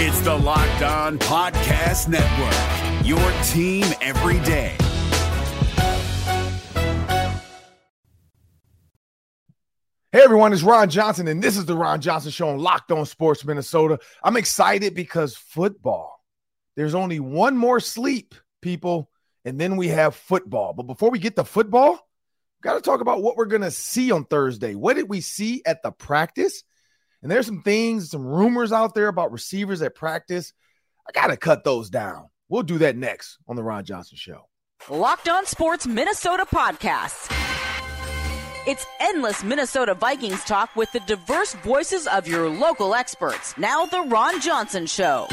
It's the Locked On Podcast Network, your team every day. Hey everyone, it's Ron Johnson, and this is the Ron Johnson Show on Locked On Sports Minnesota. I'm excited because football. There's only one more sleep, people, and then we have football. But before we get to football, got to talk about what we're going to see on Thursday. What did we see at the practice? And there's some things, some rumors out there about receivers at practice. I got to cut those down. We'll do that next on the Ron Johnson Show. Locked On Sports Minnesota podcast. It's endless Minnesota Vikings talk with the diverse voices of your local experts. Now, The Ron Johnson Show.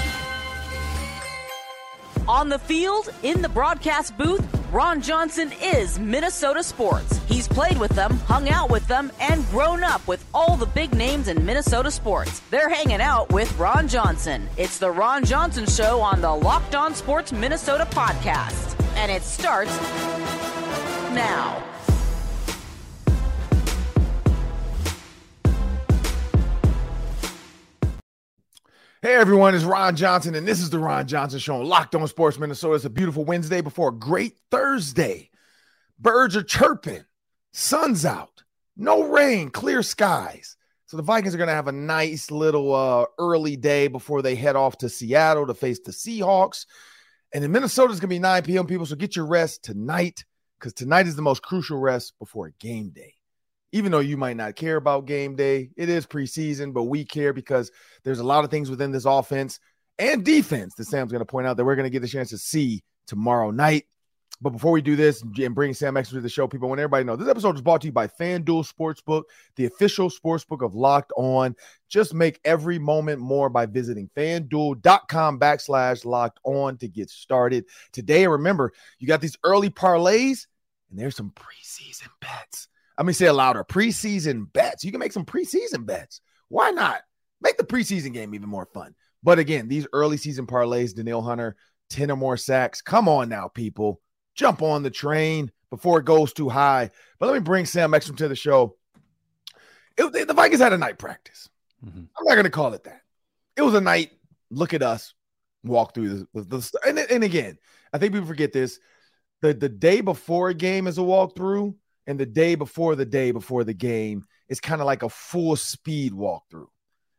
On the field, in the broadcast booth, Ron Johnson is Minnesota sports. He's played with them, hung out with them, and grown up with all the big names in Minnesota sports. They're hanging out with Ron Johnson. It's the Ron Johnson Show on the Locked On Sports Minnesota podcast. And it starts now. Hey everyone, it's Ron Johnson, and this is the Ron Johnson Show on Locked On Sports Minnesota. It's a beautiful Wednesday before a great Thursday. Birds are chirping, sun's out, no rain, clear skies. So the Vikings are going to have a nice little uh, early day before they head off to Seattle to face the Seahawks. And in Minnesota, it's going to be 9 p.m. People, so get your rest tonight because tonight is the most crucial rest before a game day even though you might not care about game day, it is preseason, but we care because there's a lot of things within this offense and defense that Sam's going to point out that we're going to get the chance to see tomorrow night. But before we do this and bring Sam Ekstrom to the show, people, want everybody to know this episode is brought to you by FanDuel Sportsbook, the official sportsbook of Locked On. Just make every moment more by visiting fanduel.com backslash locked on to get started. Today, remember, you got these early parlays, and there's some preseason bets. Let me say it louder. Preseason bets. You can make some preseason bets. Why not? Make the preseason game even more fun. But again, these early season parlays, Danielle Hunter, 10 or more sacks. Come on now, people. Jump on the train before it goes too high. But let me bring Sam Ekstrom to the show. It, the Vikings had a night practice. Mm-hmm. I'm not going to call it that. It was a night. Look at us walk through the, the, the and, and again, I think people forget this. The the day before a game is a walkthrough and the day before the day before the game is kind of like a full speed walkthrough.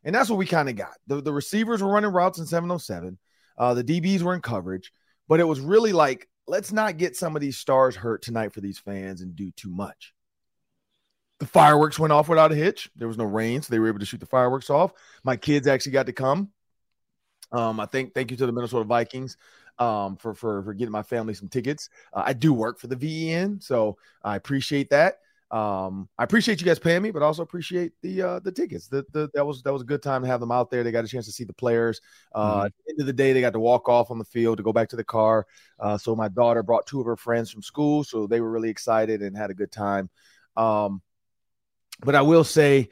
And that's what we kind of got. The, the receivers were running routes in 707. Uh, the DBs were in coverage, but it was really like, let's not get some of these stars hurt tonight for these fans and do too much. The fireworks went off without a hitch. There was no rain, so they were able to shoot the fireworks off. My kids actually got to come. Um, I think thank you to the Minnesota Vikings um, for for for getting my family some tickets. Uh, I do work for the VEN, so I appreciate that. Um, I appreciate you guys paying me, but also appreciate the uh, the tickets. The, the, that was that was a good time to have them out there. They got a chance to see the players. Uh, mm-hmm. At the end of the day, they got to walk off on the field to go back to the car. Uh, so my daughter brought two of her friends from school, so they were really excited and had a good time. Um, but I will say,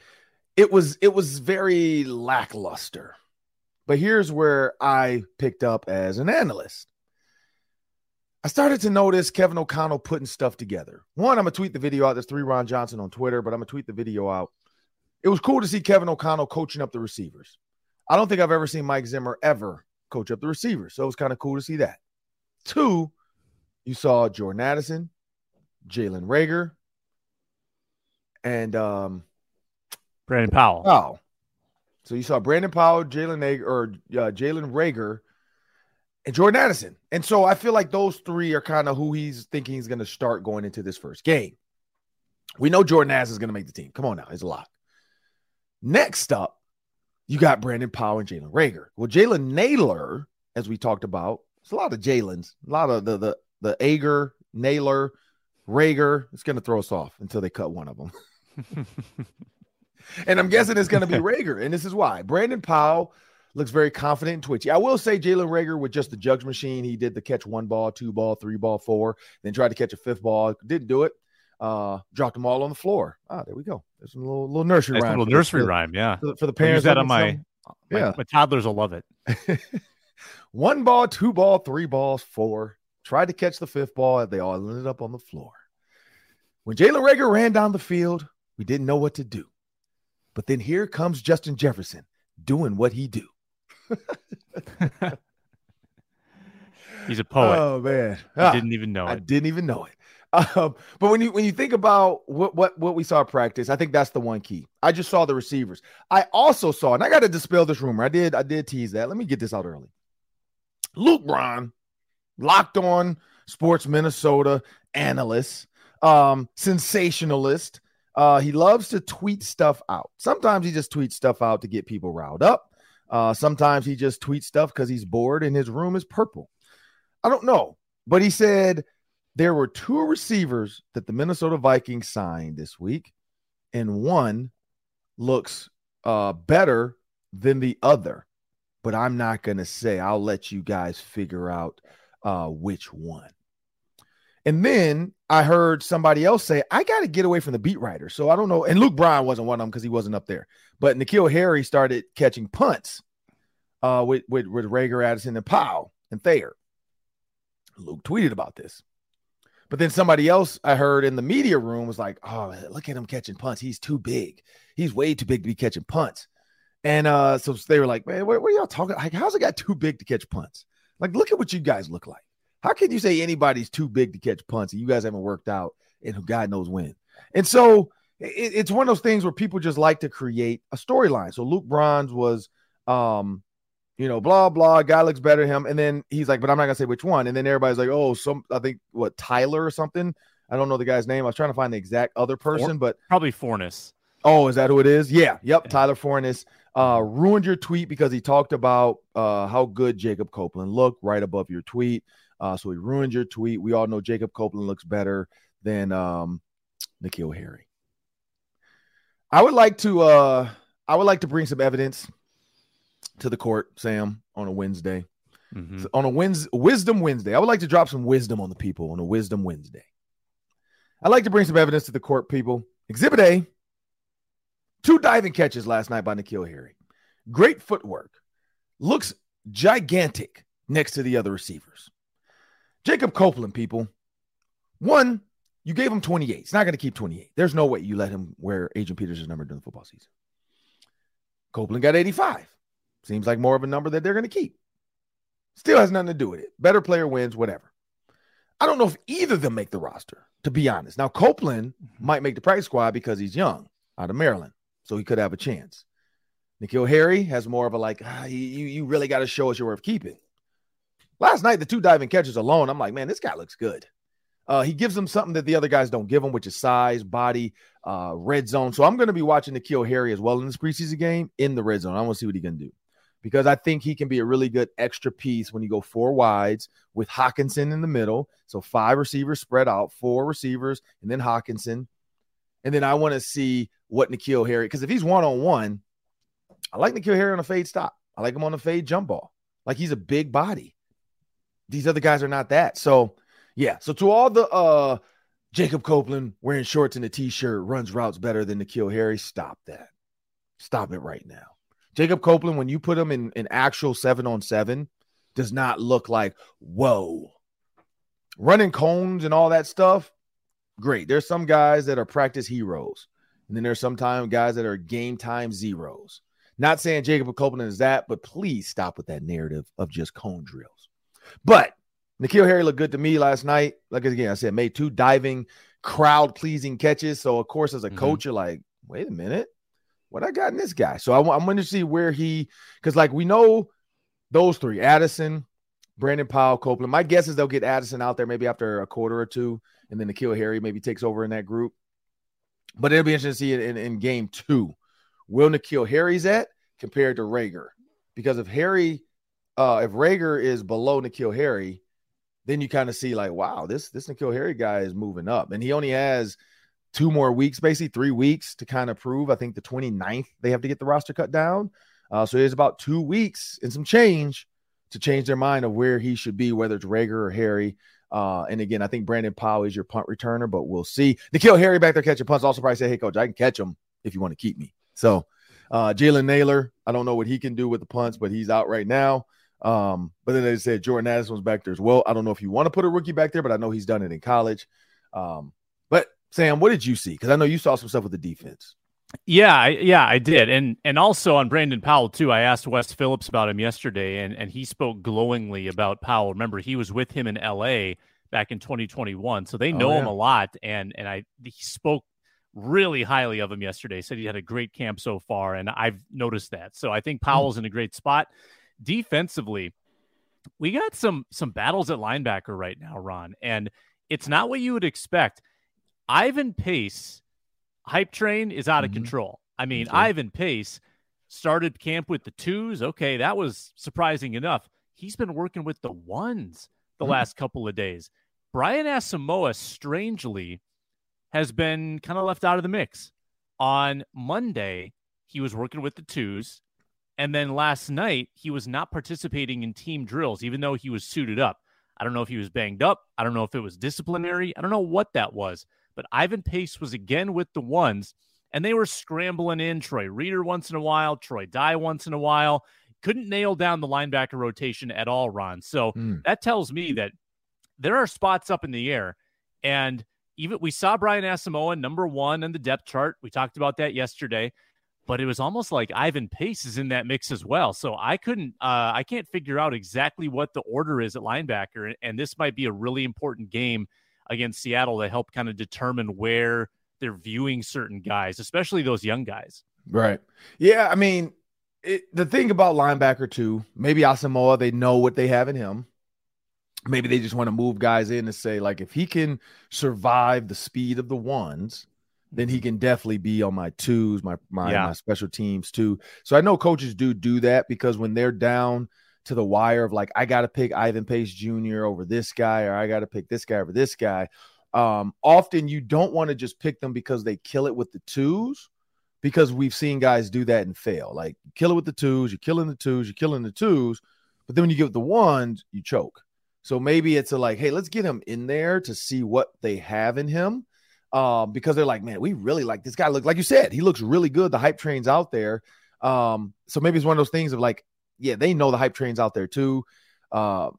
it was it was very lackluster. But here's where I picked up as an analyst. I started to notice Kevin O'Connell putting stuff together. One, I'm gonna tweet the video out. There's three Ron Johnson on Twitter, but I'm gonna tweet the video out. It was cool to see Kevin O'Connell coaching up the receivers. I don't think I've ever seen Mike Zimmer ever coach up the receivers, so it was kind of cool to see that. Two, you saw Jordan Addison, Jalen Reagor, and um, Brandon Powell. Oh, so you saw Brandon Powell, Jalen Reagor, or uh, Jalen Reagor, and Jordan Addison. And so I feel like those three are kind of who he's thinking he's going to start going into this first game. We know Jordan Addison is going to make the team. Come on now, it's a lot. Next up, you got Brandon Powell and Jalen Reagor. Well, Jalen Nailor, as we talked about, it's a lot of Jalen's, a lot of the the the Ager, Nailor, Reagor. It's going to throw us off until they cut one of them. and I'm guessing it's going to be Reagor. And this is why Brandon Powell looks very confident and twitchy. I will say Jalen Reagor with just the jugs machine. He did the catch one ball, two ball, three ball, four, then tried to catch a fifth ball. Didn't do it. Uh, dropped them all on the floor. Ah, there we go. There's a little little nursery nice rhyme. Little nursery the, rhyme, yeah. For, for the parents that on my, my, yeah. my toddlers will love it. one ball, two ball, three balls, four. Tried to catch the fifth ball. They all ended up on the floor. When Jalen Reagor ran down the field, we didn't know what to do. But then here comes Justin Jefferson doing what he do. He's a poet. Oh man, I didn't even know It. I didn't even know it. Um, but when you when you think about what what what we saw practice, I think that's the one key. I just saw the receivers. I also saw, and I got to dispel this rumor. I did I did tease that. Let me get this out early. Luke Braun, locked on sports Minnesota analyst, um, sensationalist. Uh, he loves to tweet stuff out. Sometimes he just tweets stuff out to get people riled up. Uh, sometimes he just tweets stuff because he's bored and his room is purple. I don't know, but he said there were two receivers that the Minnesota Vikings signed this week, and one looks uh, better than the other. But I'm not going to say. I'll let you guys figure out uh, which one. And then I heard somebody else say, I got to get away from the beat writer. So I don't know. And Luke Braun wasn't one of them because he wasn't up there. But N'Keal Harry started catching punts uh, with, with, with Reagor, Addison, and Powell and Thayer. Luke tweeted about this. But then somebody else I heard in the media room was like, "Oh, look at him catching punts. He's too big. He's way too big to be catching punts." And uh, so they were like, "Man, what, what are y'all talking? Like, how's a got too big to catch punts? Like, look at what you guys look like. How can you say anybody's too big to catch punts and you guys haven't worked out and who God knows when?" And so it, it's one of those things where people just like to create a storyline. So Luke Braun was um you know, blah blah. Guy looks better than him, and then he's like, "But I'm not gonna say which one." And then everybody's like, "Oh, some I think what Tyler or something." I don't know the guy's name. I was trying to find the exact other person, but probably Forness. Oh, is that who it is? Yeah, yep. Yeah. Tyler Forness uh, ruined your tweet because he talked about uh, how good Jacob Copeland looked right above your tweet. Uh, so he ruined your tweet. We all know Jacob Copeland looks better than um, N'Keal Harry. I would like to. Uh, I would like to bring some evidence to the court, Sam, on a Wednesday. Mm-hmm. So on a Wednesday, Wisdom Wednesday. I would like to drop some wisdom on the people on a Wisdom Wednesday. I'd like to bring some evidence to the court, people. Exhibit A two diving catches last night by N'Keal Harry. Great footwork. Looks gigantic next to the other receivers. Jacob Copeland, people. One, you gave him 28. He's not going to keep 28. There's no way you let him wear Adrian Peterson's number during the football season. Copeland got 85. Seems like more of a number that they're going to keep. Still has nothing to do with it. Better player wins, whatever. I don't know if either of them make the roster, to be honest. Now, Copeland mm-hmm. might make the practice squad because he's young out of Maryland, so he could have a chance. N'Keal Harry has more of a like, ah, you, you really got to show us you're worth keeping. Last night, the two diving catches alone, I'm like, man, this guy looks good. Uh, he gives them something that the other guys don't give him, which is size, body, uh, red zone. So I'm going to be watching N'Keal Harry as well in this preseason game in the red zone. I want to see what he can do because I think he can be a really good extra piece when you go four wides with Hockenson in the middle. So five receivers spread out, four receivers, and then Hockenson. And then I want to see what N'Keal Harry, because if he's one on one, I like N'Keal Harry on a fade stop. I like him on a fade jump ball. Like he's a big body. These other guys are not that. So yeah. So to all the uh Jacob Copeland wearing shorts and a t-shirt runs routes better than N'Keal Harry, stop that. Stop it right now. Jacob Copeland, when you put him in an actual seven on seven, does not look like, whoa. Running cones and all that stuff, great. There's some guys that are practice heroes. And then there's sometimes guys that are game time zeros. Not saying Jacob Copeland is that, but please stop with that narrative of just cone drills. But N'Keal Harry looked good to me last night. Like again, I said, made two diving, crowd pleasing catches. So, of course, as a mm-hmm. coach, you're like, wait a minute what I got in this guy. So I, am going to see where he, because like we know those three, Addison, Brandon Powell, Copeland. My guess is they'll get Addison out there maybe after a quarter or two, and then N'Keal Harry maybe takes over in that group. But it'll be interesting to see it in, in game two. Will N'Keal Harry's at compared to Reagor? Because if Harry, uh, if Reagor is below N'Keal Harry, then you kind of see like, wow, this this N'Keal Harry guy is moving up, and he only has – two more weeks, basically three weeks to kind of prove. I think the 29th they have to get the roster cut down. Uh, so it's about two weeks and some change to change their mind of where he should be, whether it's Reagor or Harry. Uh, and again, I think Brandon Powell is your punt returner, but we'll see. N'Keal Harry back there catching punts also probably say, hey, coach, I can catch him if you want to keep me. So uh, Jalen Nailor, I don't know what he can do with the punts, but he's out right now. Um, but then they said Jordan Addison was back there as well. I don't know if you want to put a rookie back there, but I know he's done it in college. Um, but Sam, what did you see? Because I know you saw some stuff with the defense. Yeah, I, yeah, I did, and and also on Brandon Powell too. I asked Wes Phillips about him yesterday, and and he spoke glowingly about Powell. Remember, he was with him in L.A. back in 2021, so they Oh, know him a lot. And and I he spoke really highly of him yesterday. Said he had a great camp so far, and I've noticed that. So I think Powell's in a great spot defensively. We got some some battles at linebacker right now, Ron, and it's not what you would expect. Ivan Pace hype train is out of Mhm. control. I mean, Okay. Ivan Pace started camp with the twos. Okay, that was surprising enough. He's been working with the ones the Mhm. last couple of days. Brian Asamoah, strangely, has been kind of left out of the mix. On Monday, he was working with the twos. And then last night, he was not participating in team drills, even though he was suited up. I don't know if he was banged up. I don't know if it was disciplinary. I don't know what that was. But Ivan Pace was again with the ones, and they were scrambling in Troy Reeder once in a while, Troy Dye once in a while. Couldn't nail down the linebacker rotation at all, Ron. So Mm. that tells me that there are spots up in the air. And even we saw Brian Asamoah number one in the depth chart. We talked about that yesterday, but it was almost like Ivan Pace is in that mix as well. So I couldn't, uh, I can't figure out exactly what the order is at linebacker. And this might be a really important game against Seattle to help kind of determine where they're viewing certain guys, especially those young guys. Right. Yeah. I mean, it, the thing about linebacker too, maybe Asamoah, they know what they have in him. Maybe they just want to move guys in and say, like, if he can survive the speed of the ones, then he can definitely be on my twos, my my, Yeah. my special teams too. So I know coaches do do that because when they're down to the wire of like, I got to pick Ivan Pace Jr. over this guy, or I got to pick this guy over this guy. Um, often you don't want to just pick them because they kill it with the twos, because we've seen guys do that and fail. Like kill it with the twos, you're killing the twos, you're killing the twos, but then when you give it the ones, you choke. So maybe it's a like, hey, let's get him in there to see what they have in him. Um, because they're like, man, we really like this guy. Look, like you said, he looks really good. The hype train's out there. Um, so maybe it's one of those things of like, yeah, they know the hype train's out there too. Uh,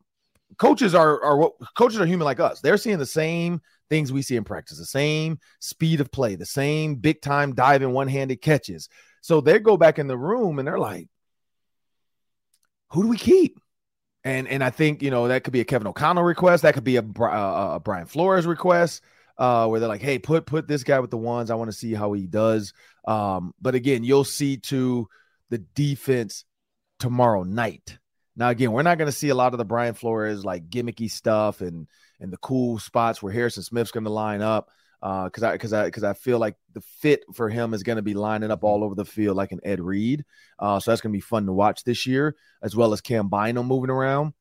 coaches are are what coaches are human like us. They're seeing the same things we see in practice, the same speed of play, the same big time diving one handed catches. So they go back in the room and they're like, who do we keep? And and I think you know that could be a Kevin O'Connell request, that could be a, uh, a Brian Flores request, uh, where they're like, hey, put put this guy with the ones. I want to see how he does. Um, but again, you'll see to the defense tomorrow night. Now, again, we're not going to see a lot of the Brian Flores like gimmicky stuff and and the cool spots where Harrison Smith's going to line up. Because I because I because I feel like the fit for him is going to be lining up all over the field like an Ed Reed. Uh, so that's going to be fun to watch this year, as well as Cam Bynum moving around.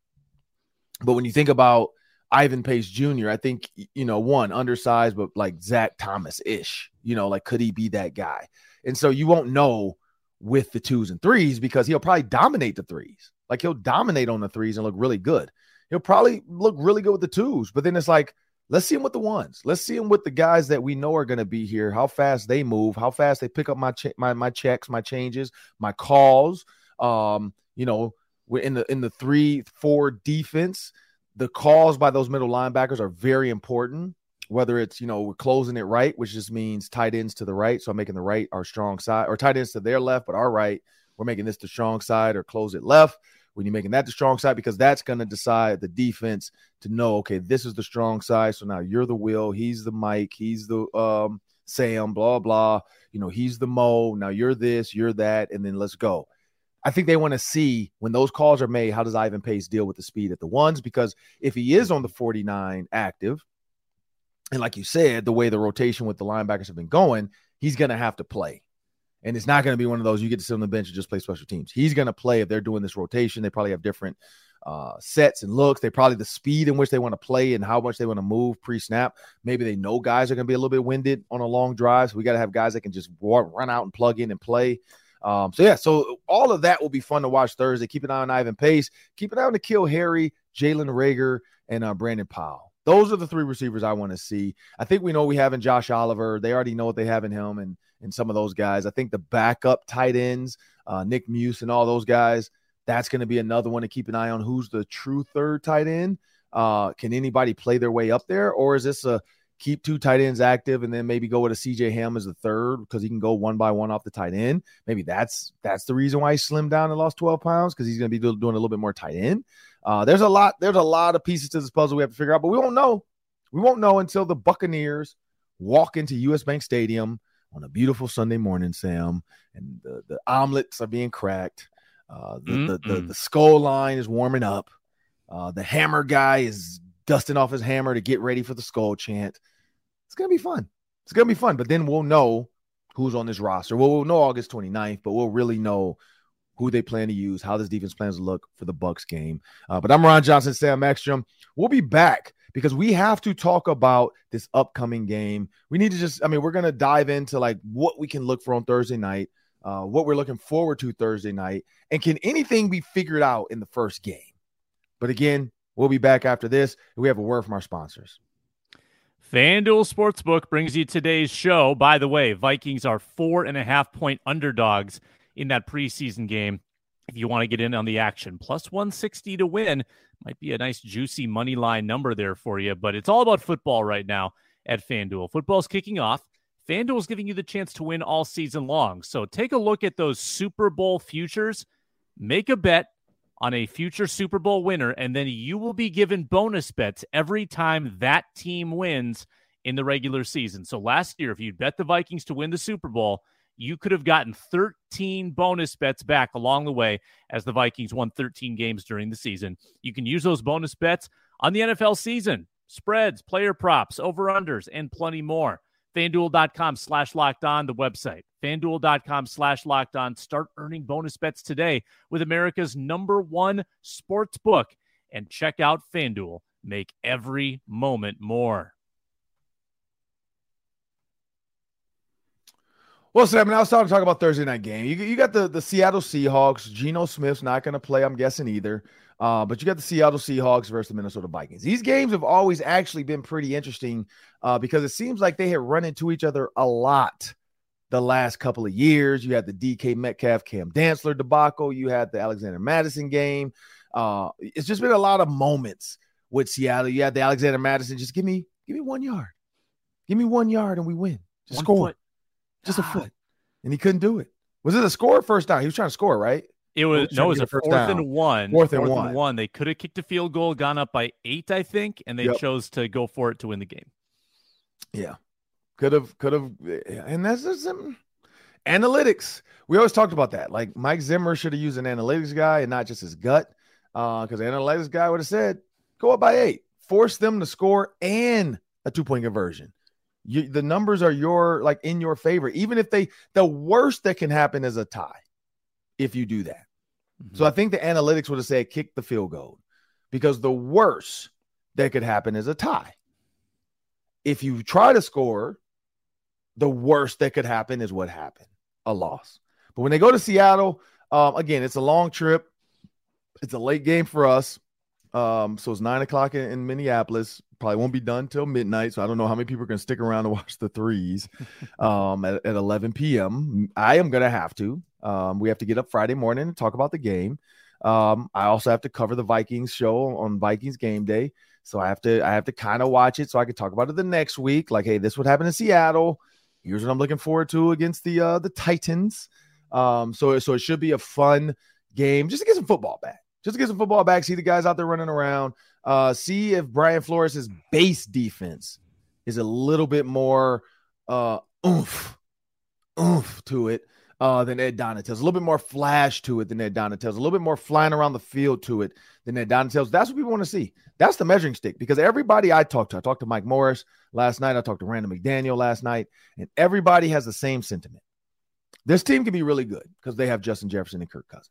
But when you think about Ivan Pace Jr., I think you know one undersized, but like Zach Thomas ish. You know, like could he be that guy? And so you won't know with the twos and threes because he'll probably dominate the threes. Like he'll dominate on the threes and look really good. He'll probably look really good with the twos, but then it's like, let's see him with the ones. Let's see him with the guys that we know are going to be here. How fast they move, how fast they pick up my che- my my checks, my changes, my calls. Um, you know, we're in the in the three four defense. The calls by those middle linebackers are very important. Whether it's you know we're closing it right, which just means tight ends to the right, so I'm making the right our strong side, or tight ends to their left, but our right, we're making this the strong side, or close it left. When you're making that the strong side because that's going to decide the defense to know okay this is the strong side. So now you're the will he's the mike he's the um sam blah blah. You know he's the mo. Now you're this you're that and then let's go i think they want to see when those calls are made how does ivan pace deal with the speed at the ones because if he is on the 49 active and like you said the way the rotation with the linebackers have been going he's going to have to play and it's not going to be one of those you get to sit on the bench and just play special teams. He's going to play if they're doing this rotation. They probably have different uh, sets and looks. They probably the speed in which they want to play and how much they want to move pre snap. Maybe they know guys are going to be a little bit winded on a long drive. So we got to have guys that can just run out and plug in and play. Um, so yeah, so all of that will be fun to watch Thursday. Keep an eye on Ivan Pace. Keep an eye on the N'Keal Harry, Jalen Reagor, and uh, Brandon Powell. Those are the three receivers I want to see. I think we know we have in Josh Oliver. They already know what they have in him and and some of those guys. I think the backup tight ends, uh, Nick Muse and all those guys, that's going to be another one to keep an eye on. Who's the true third tight end? Uh, can anybody play their way up there, or is this a keep two tight ends active, and then maybe go with a CJ Ham as the third because he can go one by one off the tight end. Maybe that's that's the reason why he slimmed down and lost 12 pounds because he's going to be doing a little bit more tight end. Uh, there's a lot. There's a lot of pieces to this puzzle we have to figure out, but we won't know. We won't know until the Buccaneers walk into US Bank Stadium on a beautiful Sunday morning, Sam, and the, the omelets are being cracked. Uh, the, the, the, the, Skol line is warming up. Uh, the hammer guy is dusting off his hammer to get ready for the Skol chant. It's going to be fun. It's going to be fun. But then we'll know who's on this roster. Well, we'll know August 29th, but we'll really know who they plan to use, how this defense plans to look for the Bucks game. Uh, but I'm Ron Johnson, Sam Ekstrom. We'll be back because we have to talk about this upcoming game. We need to just, I mean, we're going to dive into like what we can look for on Thursday night, uh, what we're looking forward to Thursday night, and can anything be figured out in the first game? But again, we'll be back after this. We have a word from our sponsors. FanDuel Sportsbook brings you today's show. By the way, Vikings are four and a half point underdogs in that preseason game. If you want to get in on the action, plus 160 to win might be a nice, juicy money line number there for you. But it's all about football right now at FanDuel. Football's kicking off. FanDuel is giving you the chance to win all season long. So take a look at those Super Bowl futures, make a bet on a future Super Bowl winner, and then you will be given bonus bets every time that team wins in the regular season. So last year, if you bet the Vikings to win the Super Bowl, you could have gotten 13 bonus bets back along the way as the Vikings won 13 games during the season. You can use those bonus bets on the NFL season, spreads, player props, over unders, and plenty more. FanDuel.com slash locked on, the website. FanDuel.com slash locked on. Start earning bonus bets today with America's number one sports book. And check out FanDuel. Make every moment more. Well, Sam, I was talking talk about Thursday night game. You, you got the, the Seattle Seahawks. Geno Smith's not going to play, I'm guessing, either. Uh, but you got the Seattle Seahawks versus the Minnesota Vikings. These games have always actually been pretty interesting uh, because it seems like they have run into each other a lot the last couple of years. You had the DK Metcalf, Cam Dantzler debacle. You had the Alexander Mattison game. Uh, it's just been a lot of moments with Seattle. You had the Alexander Mattison. Just give me, give me one yard. Give me one yard and we win. Just one score. Foot just a foot, and he couldn't do it. Was it a score first down? He was trying to score, right? It was no, it was a fourth down. and one. Fourth, and, one. and one. They could have kicked a field goal, gone up by eight, I think, and they yep. chose to go for it to win the game. Yeah, could have, could have, and that's just some analytics. We always talked about that. Like Mike Zimmer should have used an analytics guy and not just his gut, because uh, the analytics guy would have said, "Go up by eight, force them to score and a two point conversion." You, the numbers are your like in your favor. Even if they, the worst that can happen is a tie if you do that. Mm-hmm. So I think the analytics would have said kick the field goal because the worst that could happen is a tie. If you try to score, the worst that could happen is what happened a loss. But when they go to Seattle, um, again, it's a long trip. It's a late game for us. Um, so it's nine o'clock in, in, Minneapolis. Probably won't be done till midnight. So I don't know how many people are going to stick around to watch the threes um, at, at 11 p.m. I am going to have to. Um, we have to get up Friday morning and talk about the game. Um, I also have to cover the Vikings show on Vikings game day. So I have to I have to kind of watch it so I can talk about it the next week. Like, hey, this would happen in Seattle. Here's what I'm looking forward to against the uh, the Titans. Um, so so it should be a fun game just to get some football back just to get some football back, see the guys out there running around, uh, see if Brian Flores' base defense is a little bit more uh, oomph, oomph to it uh, than Ed Donatell's. A little bit more flash to it than Ed Donatell's. A little bit more flying around the field to it than Ed Donatell's. That's what people want to see. That's the measuring stick because everybody I talked to, I talked to Mike Morris last night, I talked to Randall McDaniel last night, and everybody has the same sentiment. This team can be really good because they have Justin Jefferson and Kirk Cousins.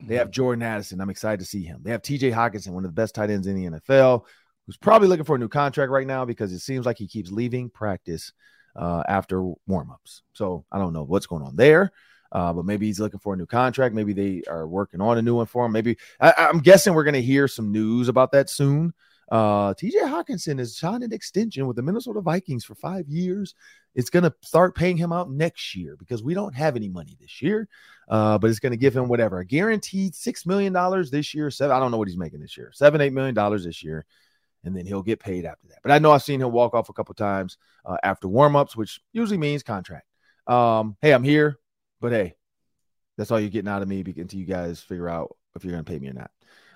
They have Jordan Addison. I'm excited to see him. They have TJ Hockenson, one of the best tight ends in the NFL, who's probably looking for a new contract right now because it seems like he keeps leaving practice uh, after warmups. So I don't know what's going on there. Uh, but maybe he's looking for a new contract. Maybe they are working on a new one for him. Maybe I, am guessing we're going to hear some news about that soon. Uh, TJ Hockenson has signed an extension with the Minnesota Vikings for five years. It's going to start paying him out next year because we don't have any money this year. Uh, but it's going to give him whatever a guaranteed six million dollars this year. Seven, I don't know what he's making this year. Seven, eight million dollars this year. And then he'll get paid after that. But I know I've seen him walk off a couple times uh, after warmups, which usually means contract. Um, hey, I'm here, but hey, that's all you're getting out of me until you guys figure out if you're going to pay me or not.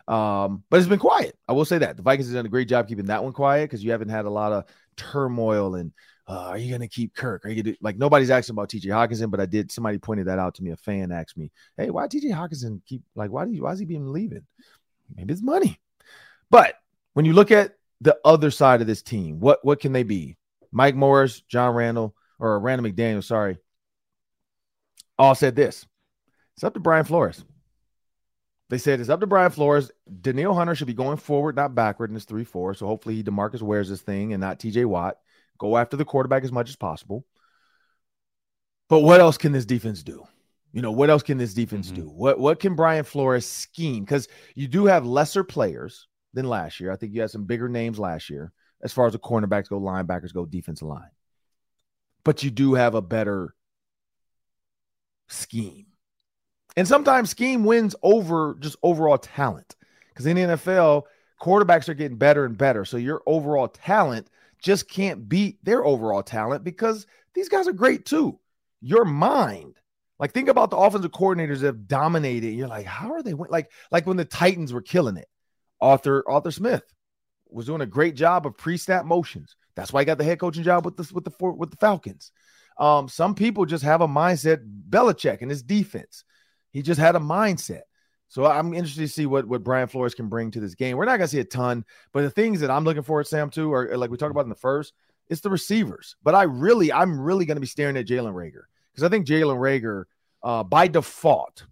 Um, but it's been quiet. I will say that the Vikings have done a great job keeping that one quiet because you haven't had a lot of turmoil and uh, are you going to keep Kirk? Are you gonna, like nobody's asking about TJ Hockenson, but I did. Somebody pointed that out to me. A fan asked me, "Hey, why TJ Hockenson keep like why do you, why is he being leaving? Maybe it's money." But when you look at the other side of this team, what what can they be? Mike Morris, John Randall, or Randall McDaniel, sorry, all said this. It's up to Brian Flores. They said it's up to Brian Flores. Danielle Hunter should be going forward, not backward in this 3 4. So hopefully Demarcus wears this thing and not TJ Watt. Go after the quarterback as much as possible. But what else can this defense do? You know, what else can this defense mm-hmm. do? What what can Brian Flores scheme? Because you do have lesser players than last year. I think you had some bigger names last year as far as the cornerbacks go, linebackers go, defensive line. But you do have a better scheme. And sometimes scheme wins over just overall talent. Because in the NFL, quarterbacks are getting better and better. So your overall talent just can't beat their overall talent because these guys are great too. Your mind, like think about the offensive coordinators that have dominated. You're like, how are they win? Like, like when the Titans were killing it. Arthur Arthur Smith was doing a great job of pre-snap motions. That's why he got the head coaching job with the with the with the Falcons. Um, some people just have a mindset. Belichick and his defense, he just had a mindset. So I'm interested to see what, what Brian Flores can bring to this game. We're not going to see a ton, but the things that I'm looking for Sam too are like we talked about in the first, it's the receivers. But I really, I'm really going to be staring at Jalen Reagor because I think Jalen Reagor, uh, by default,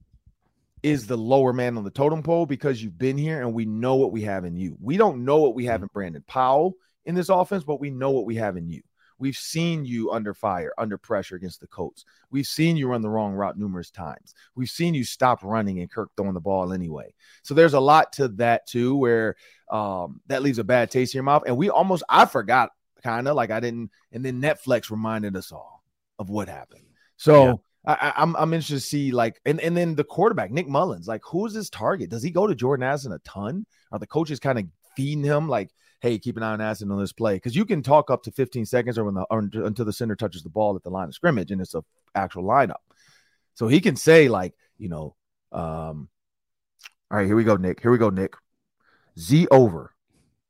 is the lower man on the totem pole because you've been here and we know what we have in you. We don't know what we have in Brandon Powell in this offense, but we know what we have in you. We've seen you under fire, under pressure against the Colts. We've seen you run the wrong route numerous times. We've seen you stop running and Kirk throwing the ball anyway. So there's a lot to that too, where um, that leaves a bad taste in your mouth. And we almost, I forgot kind of like I didn't, and then Netflix reminded us all of what happened. So. I, am I'm, I'm interested to see like and, and then the quarterback Nick Mullens like who's his target? Does he go to Jordan Addison a ton? Are the coaches kind of feeding him like hey, keep an eye on Addison on this play because you can talk up to 15 seconds or when the or until the center touches the ball at the line of scrimmage and it's a actual lineup. So he can say like, you know, um, all right, here we go, Nick. Here we go, Nick. Z over,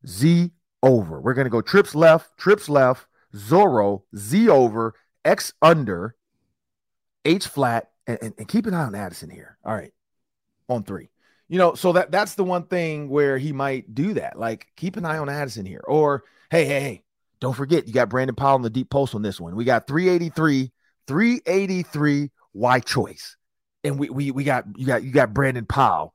Z over. We're gonna go trips left, trips left, Zorro, Z over, X under, H flat, and, and, and keep an eye on Addison here. All right, on three you know, so that that's the one thing where he might do that. Like, keep an eye on Addison here. Or, hey, hey, hey, don't forget, you got Brandon Powell in the deep post on this one. We got 383, 383 Y choice. And we we we got you got you got Brandon Powell.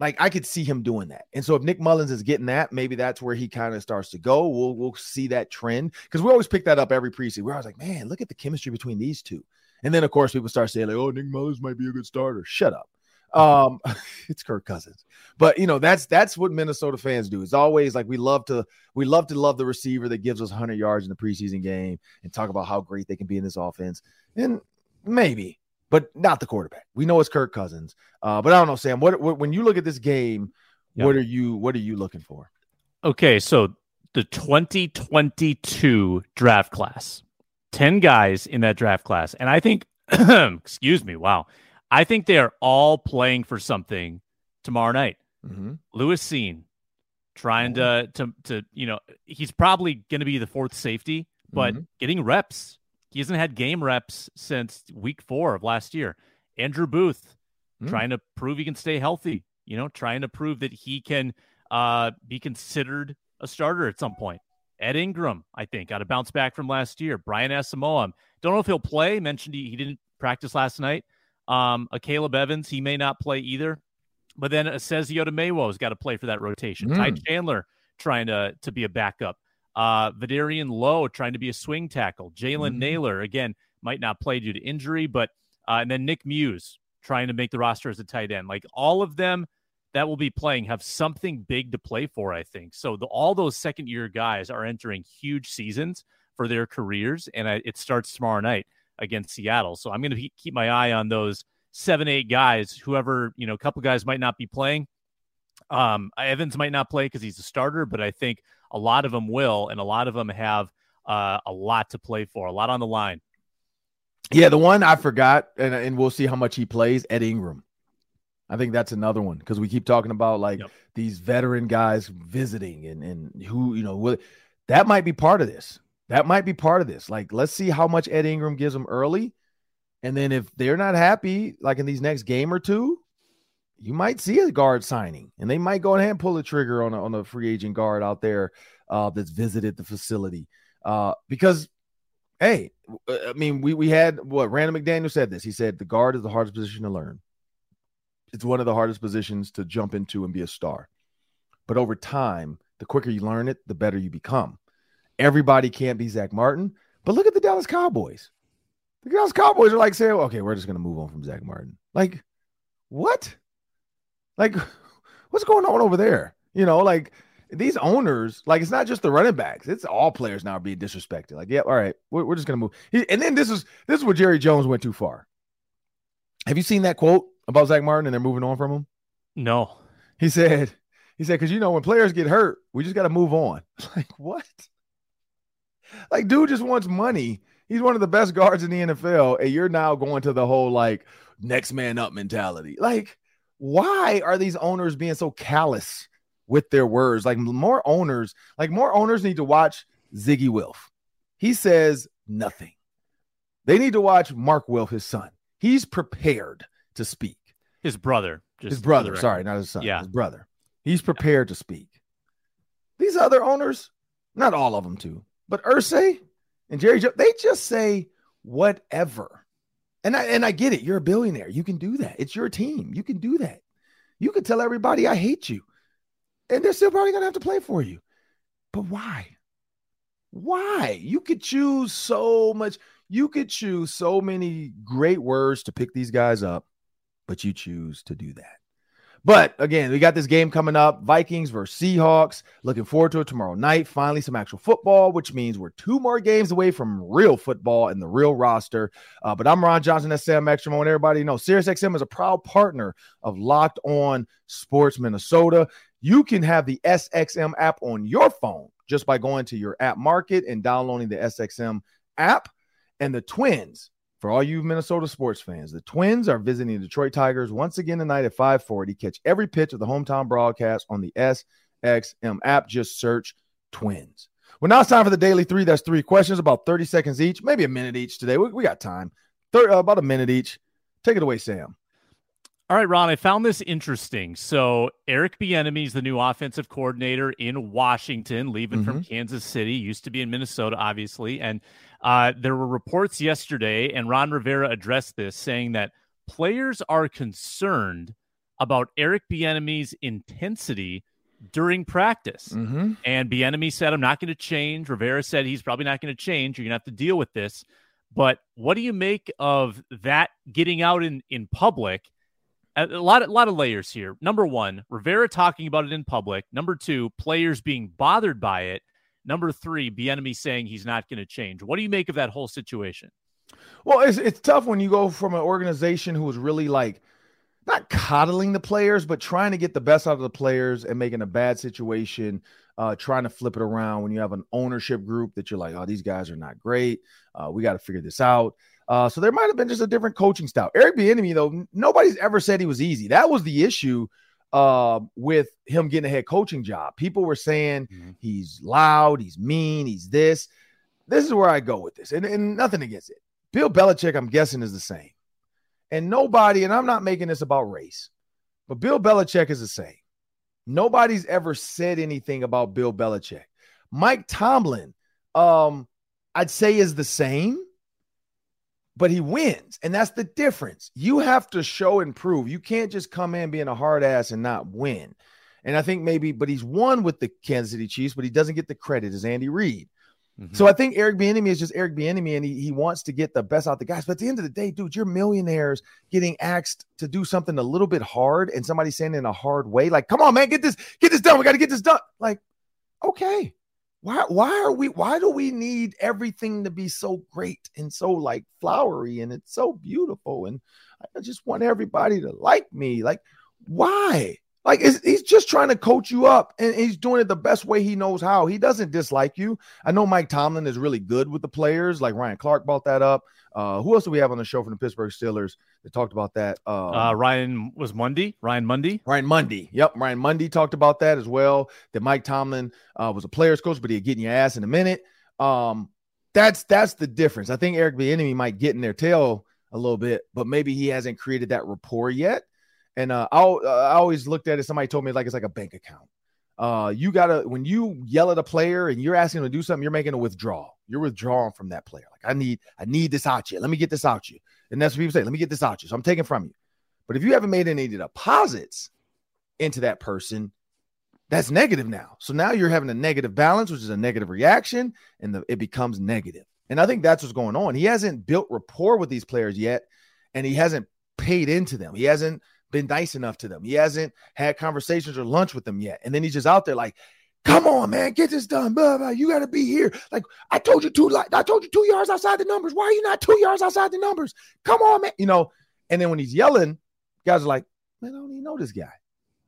Like I could see him doing that. And so if Nick Mullens is getting that, maybe that's where he kind of starts to go. We'll we'll see that trend. Because we always pick that up every preseason. We're always like, man, look at the chemistry between these two. And then of course people start saying, like, oh, Nick Mullens might be a good starter. Shut up. Um, it's Kirk Cousins, but you know that's that's what Minnesota fans do. It's always like we love to we love to love the receiver that gives us 100 yards in the preseason game and talk about how great they can be in this offense. And maybe, but not the quarterback. We know it's Kirk Cousins. Uh, but I don't know, Sam. What, what when you look at this game, yep. what are you what are you looking for? Okay, so the 2022 draft class, 10 guys in that draft class, and I think, excuse me, wow. I think they are all playing for something tomorrow night. Mm-hmm. Lewis Cine trying to oh. to to you know he's probably going to be the fourth safety, but mm-hmm. getting reps. He hasn't had game reps since week four of last year. Andrew Booth mm-hmm. trying to prove he can stay healthy. You know, trying to prove that he can uh, be considered a starter at some point. Ed Ingram, I think, got a bounce back from last year. Brian Asamoah, don't know if he'll play. Mentioned he, he didn't practice last night. Um, Akayleb Evans, he may not play either. But then Esezi Otomewo's got to play for that rotation. Mm. Ty Chandler trying to to be a backup. Uh, Vederian Lowe trying to be a swing tackle. Jalen mm. Nailor again might not play due to injury, but uh, and then Nick Muse trying to make the roster as a tight end. Like all of them that will be playing have something big to play for. I think so. The, all those second year guys are entering huge seasons for their careers, and I, it starts tomorrow night against Seattle. So I'm going to keep my eye on those seven, eight guys. Whoever, you know, a couple guys might not be playing. Um, Evans might not play because he's a starter, but I think a lot of them will, and a lot of them have uh, a lot to play for, a lot on the line. Yeah, the one I forgot, and, and we'll see how much he plays, Ed Ingram. I think that's another one because we keep talking about like yep. these veteran guys visiting and and who you know what that might be part of this. That might be part of this. Like, let's see how much Ed Ingram gives them early, and then if they're not happy, like in these next game or two, you might see a guard signing, and they might go ahead and pull the trigger on a, on a free agent guard out there uh, that's visited the facility. Uh, because, hey, I mean, we we had what Randall McDaniel said this. He said the guard is the hardest position to learn. It's one of the hardest positions to jump into and be a star. But over time, the quicker you learn it, the better you become. Everybody can't be Zach Martin, but look at the Dallas Cowboys. The Dallas Cowboys are like saying, okay, we're just going to move on from Zach Martin. Like, what? Like, what's going on over there? You know, like these owners, like it's not just the running backs; it's all players now being disrespected. Like, yeah, all right, we're, we're just gonna move. He, and then this is this is where Jerry Jones went too far. Have you seen that quote about Zach Martin and they're moving on from him? No. He said, he said, because you know when players get hurt, we just got to move on. Like what? Like, dude just wants money. He's one of the best guards in the NFL, and you're now going to the whole like next man up mentality. Like, why are these owners being so callous with their words? Like more owners, like more owners need to watch Zygi Wilf. He says nothing. They need to watch Mark Wilf, his son. He's prepared to speak. His brother. his brother. Sorry, not his son. Yeah. His brother. He's prepared to speak. These other owners, not all of them too, but Irsay and Jerry Joe, they just say whatever. And I and I get it. You're a billionaire. You can do that. It's your team. You can do that. You can tell everybody I hate you. And they're still probably gonna have to play for you. But why? Why? You could choose so much. You could choose so many great words to pick these guys up, but you choose to do that. But again, we got this game coming up Vikings versus Seahawks. Looking forward to it tomorrow night. Finally, some actual football, which means we're two more games away from real football and the real roster. Uh, but I'm Ron Johnson, that's Sam and everybody knows SiriusXM is a proud partner of Locked On Sports Minnesota. You can have the SXM app on your phone just by going to your app market and downloading the SXM app. And the Twins for all you Minnesota sports fans, the Twins are visiting the Detroit Tigers once again tonight at 540. Catch every pitch of the hometown broadcast on the SXM app. Just search Twins. Well, now it's time for the daily three. That's three questions, about 30 seconds each, maybe a minute each today. We, we got time. Thir- uh, about a minute each. Take it away, Sam. All right, Ron, I found this interesting. So Eric Bieniemy is the new offensive coordinator in Washington, leaving mm-hmm. from Kansas City. Used to be in Minnesota, obviously, and uh, there were reports yesterday, and Ron Rivera addressed this, saying that players are concerned about Eric Bieniemy's intensity during practice. Mm-hmm. And Bieniemy said, "I'm not going to change." Rivera said he's probably not going to change. You're going to have to deal with this. But what do you make of that getting out in in public? A lot, a lot of layers here. Number one, Rivera talking about it in public. Number two, players being bothered by it. Number three, Bieniemy saying he's not going to change. What do you make of that whole situation? Well, it's it's tough when you go from an organization who was really like not coddling the players, but trying to get the best out of the players and making a bad situation, uh, trying to flip it around when you have an ownership group that you're like, oh, these guys are not great. Uh, we got to figure this out. Uh, so there might have been just a different coaching style. Eric Bieniemy, though, nobody's ever said he was easy. That was the issue uh, with him getting a head coaching job. People were saying mm-hmm. he's loud, he's mean, he's this. This is where I go with this, and, and nothing against it. Bill Belichick, I'm guessing, is the same. And nobody, and I'm not making this about race, but Bill Belichick is the same. Nobody's ever said anything about Bill Belichick. Mike Tomlin, um, I'd say is the same but he wins. And that's the difference. You have to show and prove. You can't just come in being a hard ass and not win. And I think maybe, but he's won with the Kansas City Chiefs, but he doesn't get the credit as Andy Reid. Mm-hmm. So I think Eric Bieniemy is just Eric Bieniemy, and he, he wants to get the best out the guys. But at the end of the day, dude, you're millionaires getting asked to do something a little bit hard, and somebody saying in a hard way, like, "Come on, man, get this, get this done. We got to get this done." Like, okay, why why are we why do we need everything to be so great and so like flowery and it's so beautiful and I just want everybody to like me like why Like he's just trying to coach you up, and he's doing it the best way he knows how. He doesn't dislike you. I know Mike Tomlin is really good with the players. Like Ryan Clark brought that up. Uh, who else do we have on the show from the Pittsburgh Steelers that talked about that? Uh, uh, Ryan was Mundy. Ryan Mundy. Ryan Mundy. Yep, Ryan Mundy talked about that as well. That Mike Tomlin uh, was a players coach, but he'd get in your ass in a minute. Um, that's that's the difference. I think Eric Bieniemy might get in their tail a little bit, but maybe he hasn't created that rapport yet. And uh, I, uh, I always looked at it. Somebody told me like it's like a bank account. Uh, you gotta when you yell at a player and you're asking him to do something, you're making a withdrawal. You're withdrawing from that player. Like I need, I need this out you. Let me get this out you. And that's what people say. Let me get this out you. So I'm taking from you. But if you haven't made any deposits into that person, that's negative now. So now you're having a negative balance, which is a negative reaction, and the, it becomes negative. And I think that's what's going on. He hasn't built rapport with these players yet, and he hasn't paid into them. He hasn't been nice enough to them. He hasn't had conversations or lunch with them yet. And then he's just out there like, come on, man, get this done. Blah, blah. You got to be here. Like I told you two, like I told you two yards outside the numbers. Why are you not two yards outside the numbers? Come on, man. You know, and then when he's yelling, guys are like, man, I don't even know this guy.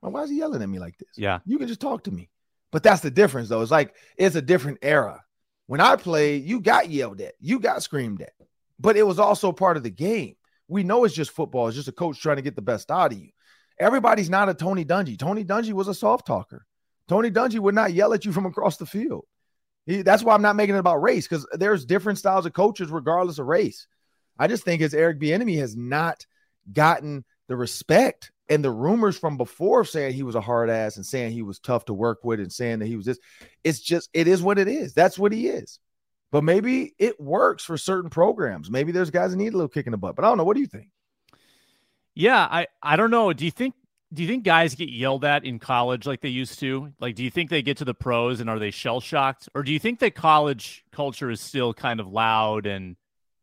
Why is he yelling at me like this? Yeah. You can just talk to me. But that's the difference, though. It's like it's a different era. When I played, you got yelled at, you got screamed at, but it was also part of the game. We know it's just football. It's just a coach trying to get the best out of you. Everybody's not a Tony Dungy. Tony Dungy was a soft talker. Tony Dungy would not yell at you from across the field. He, that's why I'm not making it about race because there's different styles of coaches regardless of race. I just think as Eric Bieniemy has not gotten the respect and the rumors from before saying he was a hard ass and saying he was tough to work with and saying that he was this. It's just it is what it is. That's what he is. But maybe it works for certain programs. Maybe there's guys that need a little kick in the butt. But I don't know. What do you think? Yeah, I I don't know. Do you think do you think guys get yelled at in college like they used to? Like, do you think they get to the pros and are they shell shocked, or do you think that college culture is still kind of loud and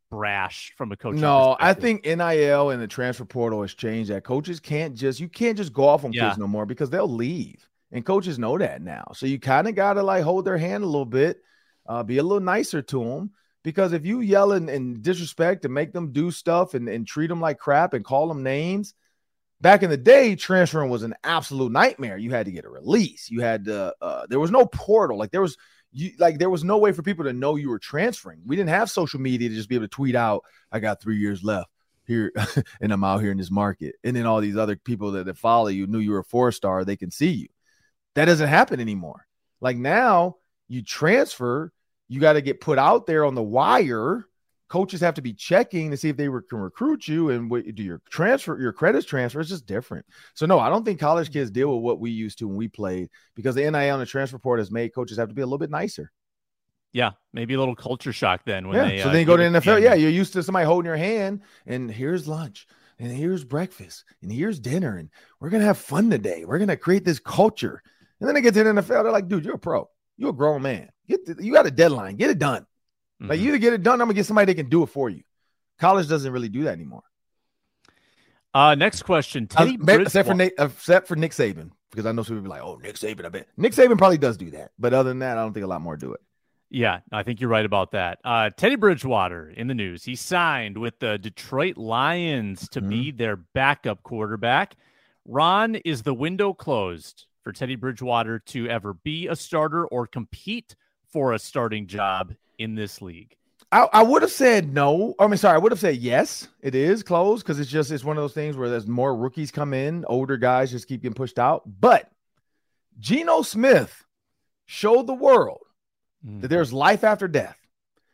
brash from a coach. No, I think NIL and the transfer portal has changed that. Coaches can't just you can't just go off on yeah. kids no more because they'll leave. And coaches know that now. So you kind of got to like hold their hand a little bit, uh, be a little nicer to them. Because if you yell and, and disrespect and make them do stuff and, and treat them like crap and call them names, back in the day, transferring was an absolute nightmare. You had to get a release. You had to, uh, there was no portal. Like there was, you like there was no way for people to know you were transferring. We didn't have social media to just be able to tweet out, I got three years left here and I'm out here in this market. And then all these other people that, that follow you knew you were a four star, they can see you. That doesn't happen anymore. Like now you transfer, you got to get put out there on the wire coaches have to be checking to see if they were, can recruit you and what, do your transfer, your credits transfer. It's just different. So no, I don't think college kids deal with what we used to when we played because the NIL and the transfer portal has made coaches have to be a little bit nicer. Yeah, maybe a little culture shock then. When yeah. they, so uh, then you go to the NFL. Yeah, you're used to somebody holding your hand, and here's lunch, and here's breakfast, and here's dinner, and we're gonna have fun today. We're gonna create this culture. And then they get to the NFL, they're like, dude, you're a pro. You're a grown man. Get the, you got a deadline. Get it done. Mm-hmm. Like you either get it done, I'm gonna get somebody that can do it for you. College doesn't really do that anymore. Uh, next question. Teddy uh, except for Nick, except for Nick Saban, because I know some people be like, "Oh, Nick Saban." I bet Nick Saban probably does do that, but other than that, I don't think a lot more do it. Yeah, I think you're right about that. Uh, Teddy Bridgewater in the news. He signed with the Detroit Lions to mm-hmm. be their backup quarterback. Ron, is the window closed for Teddy Bridgewater to ever be a starter or compete for a starting job in this league? I, I would have said no. I mean, sorry, I would have said yes. It is closed because it's just it's one of those things where there's more rookies come in, older guys just keep getting pushed out. But Geno Smith showed the world mm-hmm. that there's life after death,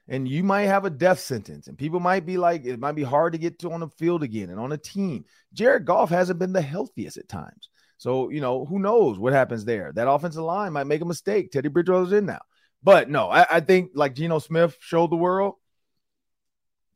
and you might have a death sentence, and people might be like, it might be hard to get to on the field again and on a team. Jared Goff hasn't been the healthiest at times. So, you know, who knows what happens there? That offensive line might make a mistake. Teddy Bridgewater's in now. But no, I, I think like Geno Smith showed the world,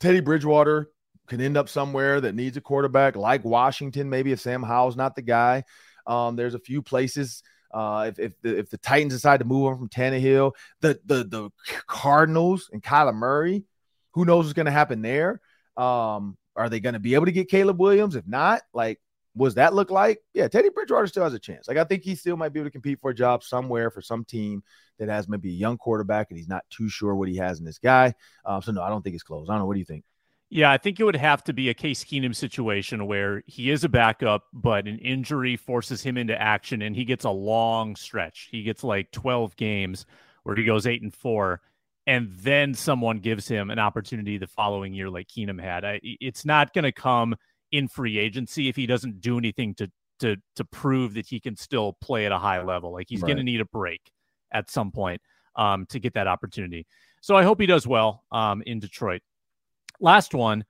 Teddy Bridgewater can end up somewhere that needs a quarterback like Washington. Maybe if Sam Howell's not the guy, um, there's a few places. Uh, if if the, if the Titans decide to move on from Tannehill, the the the Cardinals and Kyler Murray, who knows what's going to happen there? Um, are they going to be able to get Caleb Williams? If not, like, does that look like? Yeah, Teddy Bridgewater still has a chance. Like, I think he still might be able to compete for a job somewhere for some team that has maybe a young quarterback and he's not too sure what he has in this guy. Um, so no, I don't think it's close. I don't know. What do you think? Yeah, I think it would have to be a Case Keenum situation where he is a backup, but an injury forces him into action and he gets a long stretch. He gets like 12 games where he goes eight and four, and then someone gives him an opportunity the following year, like Keenum had. I, it's not going to come in free agency if he doesn't do anything to to to prove that he can still play at a high level. Like he's right. going to need a break at some point um, to get that opportunity. So I hope he does well um, in Detroit. Last one,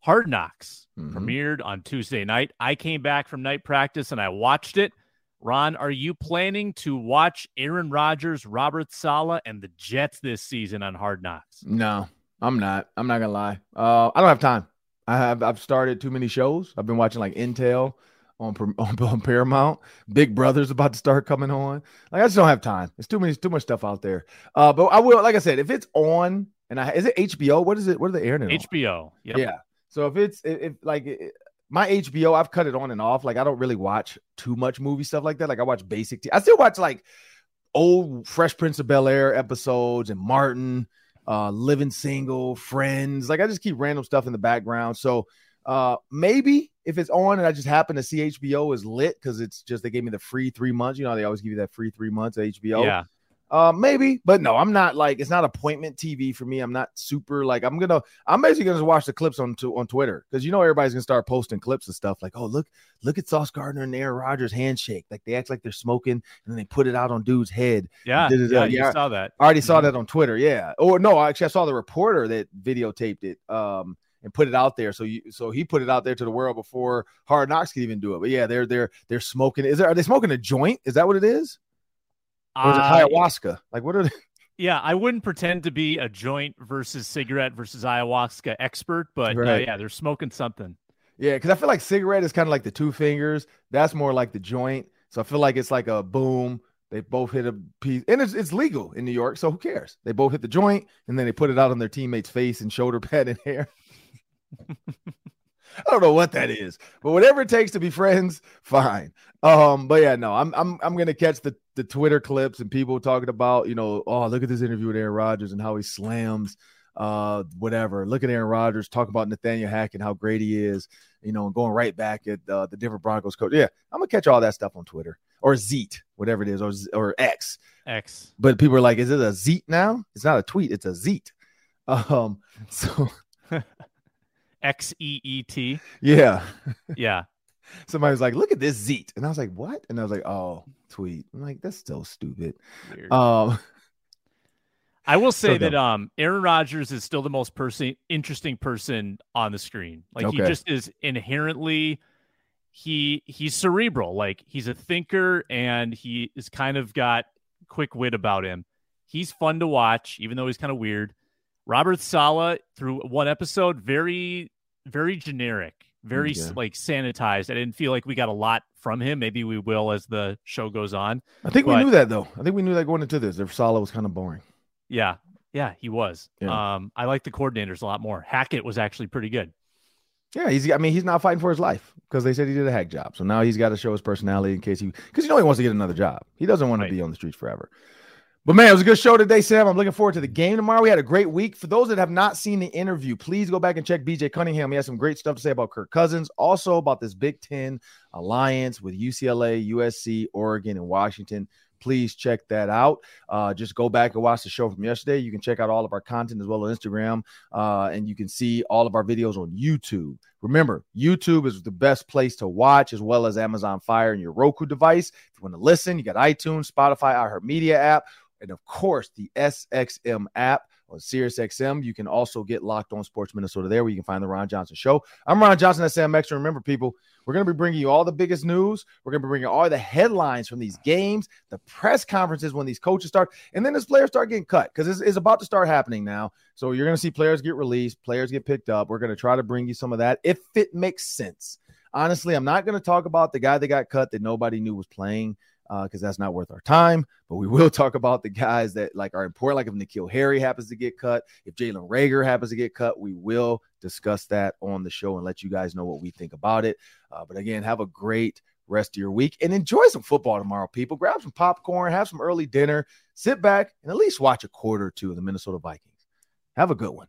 Hard Knocks mm-hmm. premiered on Tuesday night. I came back from night practice and I watched it. Ron, are you planning to watch Aaron Rodgers, Robert Saleh, and the Jets this season on Hard Knocks? No, I'm not. I'm not gonna lie. Uh, I don't have time. I have. I've started too many shows. I've been watching like Intel on, on, on Paramount. Big Brother's about to start coming on. Like I just don't have time. It's too many, too much stuff out there. Uh, but I will. Like I said, if it's on and I is it HBO? What is it? What are they airing it? HBO. Yep. Yeah. So if it's if, if like it, my HBO, I've cut it on and off. Like I don't really watch too much movie stuff like that. Like I watch basic. T- I still watch like old Fresh Prince of Bel Air episodes and Martin, uh, Living Single, Friends. Like I just keep random stuff in the background. So uh, maybe if it's on and I just happen to see HBO is lit because it's just they gave me the free three months. You know they always give you that free three months of HBO. Yeah. Uh, maybe, but no, I'm not like it's not appointment TV for me. I'm not super like I'm gonna. I'm basically gonna watch the clips on to, on Twitter because you know everybody's gonna start posting clips and stuff like, oh look, look at Sauce Gardner and Aaron Rodgers handshake. Like they act like they're smoking and then they put it out on dude's head. Yeah, yeah, yeah. saw that. I already saw mm-hmm. that on Twitter. Yeah. Or no, actually, I saw the reporter that videotaped it. Um, and put it out there. So you so he put it out there to the world before Hard Knocks could even do it. But yeah, they're they're they're smoking. Is there are they smoking a joint? Is that what it is? Or is it ayahuasca? Like, what are they? Yeah, I wouldn't pretend to be a joint versus cigarette versus ayahuasca expert, but uh, right. uh, yeah, they're smoking something. Yeah, because I feel like cigarette is kind of like the two fingers. That's more like the joint. So I feel like it's like a boom. They both hit a piece, and it's, it's legal in New York, so who cares? They both hit the joint, and then they put it out on their teammate's face and shoulder pad and hair. I don't know what that is, but whatever it takes to be friends, fine. Um, but yeah, no, I'm I'm I'm gonna catch the the Twitter clips and people talking about, you know, oh, look at this interview with Aaron Rodgers and how he slams uh whatever. Look at Aaron Rodgers talk about Nathaniel Hackett, how great he is, you know, and going right back at uh, the Denver Broncos coach. Yeah, I'm gonna catch all that stuff on Twitter or Zeet, whatever it is, or or X. X. But people are like, is it a Zeet now? It's not a tweet, it's a Zeet. Um, so X E E T. Yeah. Yeah. Somebody was like, look at this Zeet. And I was like, what? And I was like, oh, tweet. I'm like, that's still stupid. Weird. Um I will say so that um Aaron Rodgers is still the most person interesting person on the screen. Like okay. he just is inherently he he's cerebral. Like he's a thinker and he is kind of got quick wit about him. He's fun to watch, even though he's kind of weird. Robert Saleh through one episode, very, very generic, very yeah. like sanitized. I didn't feel like we got a lot from him. Maybe we will as the show goes on. I think but, we knew that though. I think we knew that going into this. If Saleh was kind of boring. Yeah, yeah, he was. Yeah. Um, I like the coordinators a lot more. Hackett was actually pretty good. Yeah, he's. I mean, he's not fighting for his life because they said he did a hack job. So now he's got to show his personality in case he, because you know he wants to get another job. He doesn't want right. to be on the streets forever. But man, it was a good show today, Sam. I'm looking forward to the game tomorrow. We had a great week. For those that have not seen the interview, please go back and check BJ Cunningham. He has some great stuff to say about Kirk Cousins, also about this Big Ten alliance with UCLA, USC, Oregon, and Washington. Please check that out. Uh, just go back and watch the show from yesterday. You can check out all of our content as well on Instagram, uh, and you can see all of our videos on YouTube. Remember, YouTube is the best place to watch, as well as Amazon Fire and your Roku device. If you want to listen, you got iTunes, Spotify, iHeartMedia app and of course the SXM app on SiriusXM. You can also get Locked On Sports Minnesota there, where you can find the Ron Johnson Show. I'm Ron Johnson at Sam Ekstrom. Remember, people, we're going to be bringing you all the biggest news. We're going to be bringing all the headlines from these games, the press conferences when these coaches start, and then as players start getting cut because it's, it's about to start happening now. So you're going to see players get released, players get picked up. We're going to try to bring you some of that if it makes sense. Honestly, I'm not going to talk about the guy that got cut that nobody knew was playing because uh, that's not worth our time. But we will talk about the guys that like are important. Like if N'Keal Harry happens to get cut, if Jalen Reagor happens to get cut, we will discuss that on the show and let you guys know what we think about it. Uh, but again, have a great rest of your week and enjoy some football tomorrow, people. Grab some popcorn, have some early dinner, sit back, and at least watch a quarter or two of the Minnesota Vikings. Have a good one.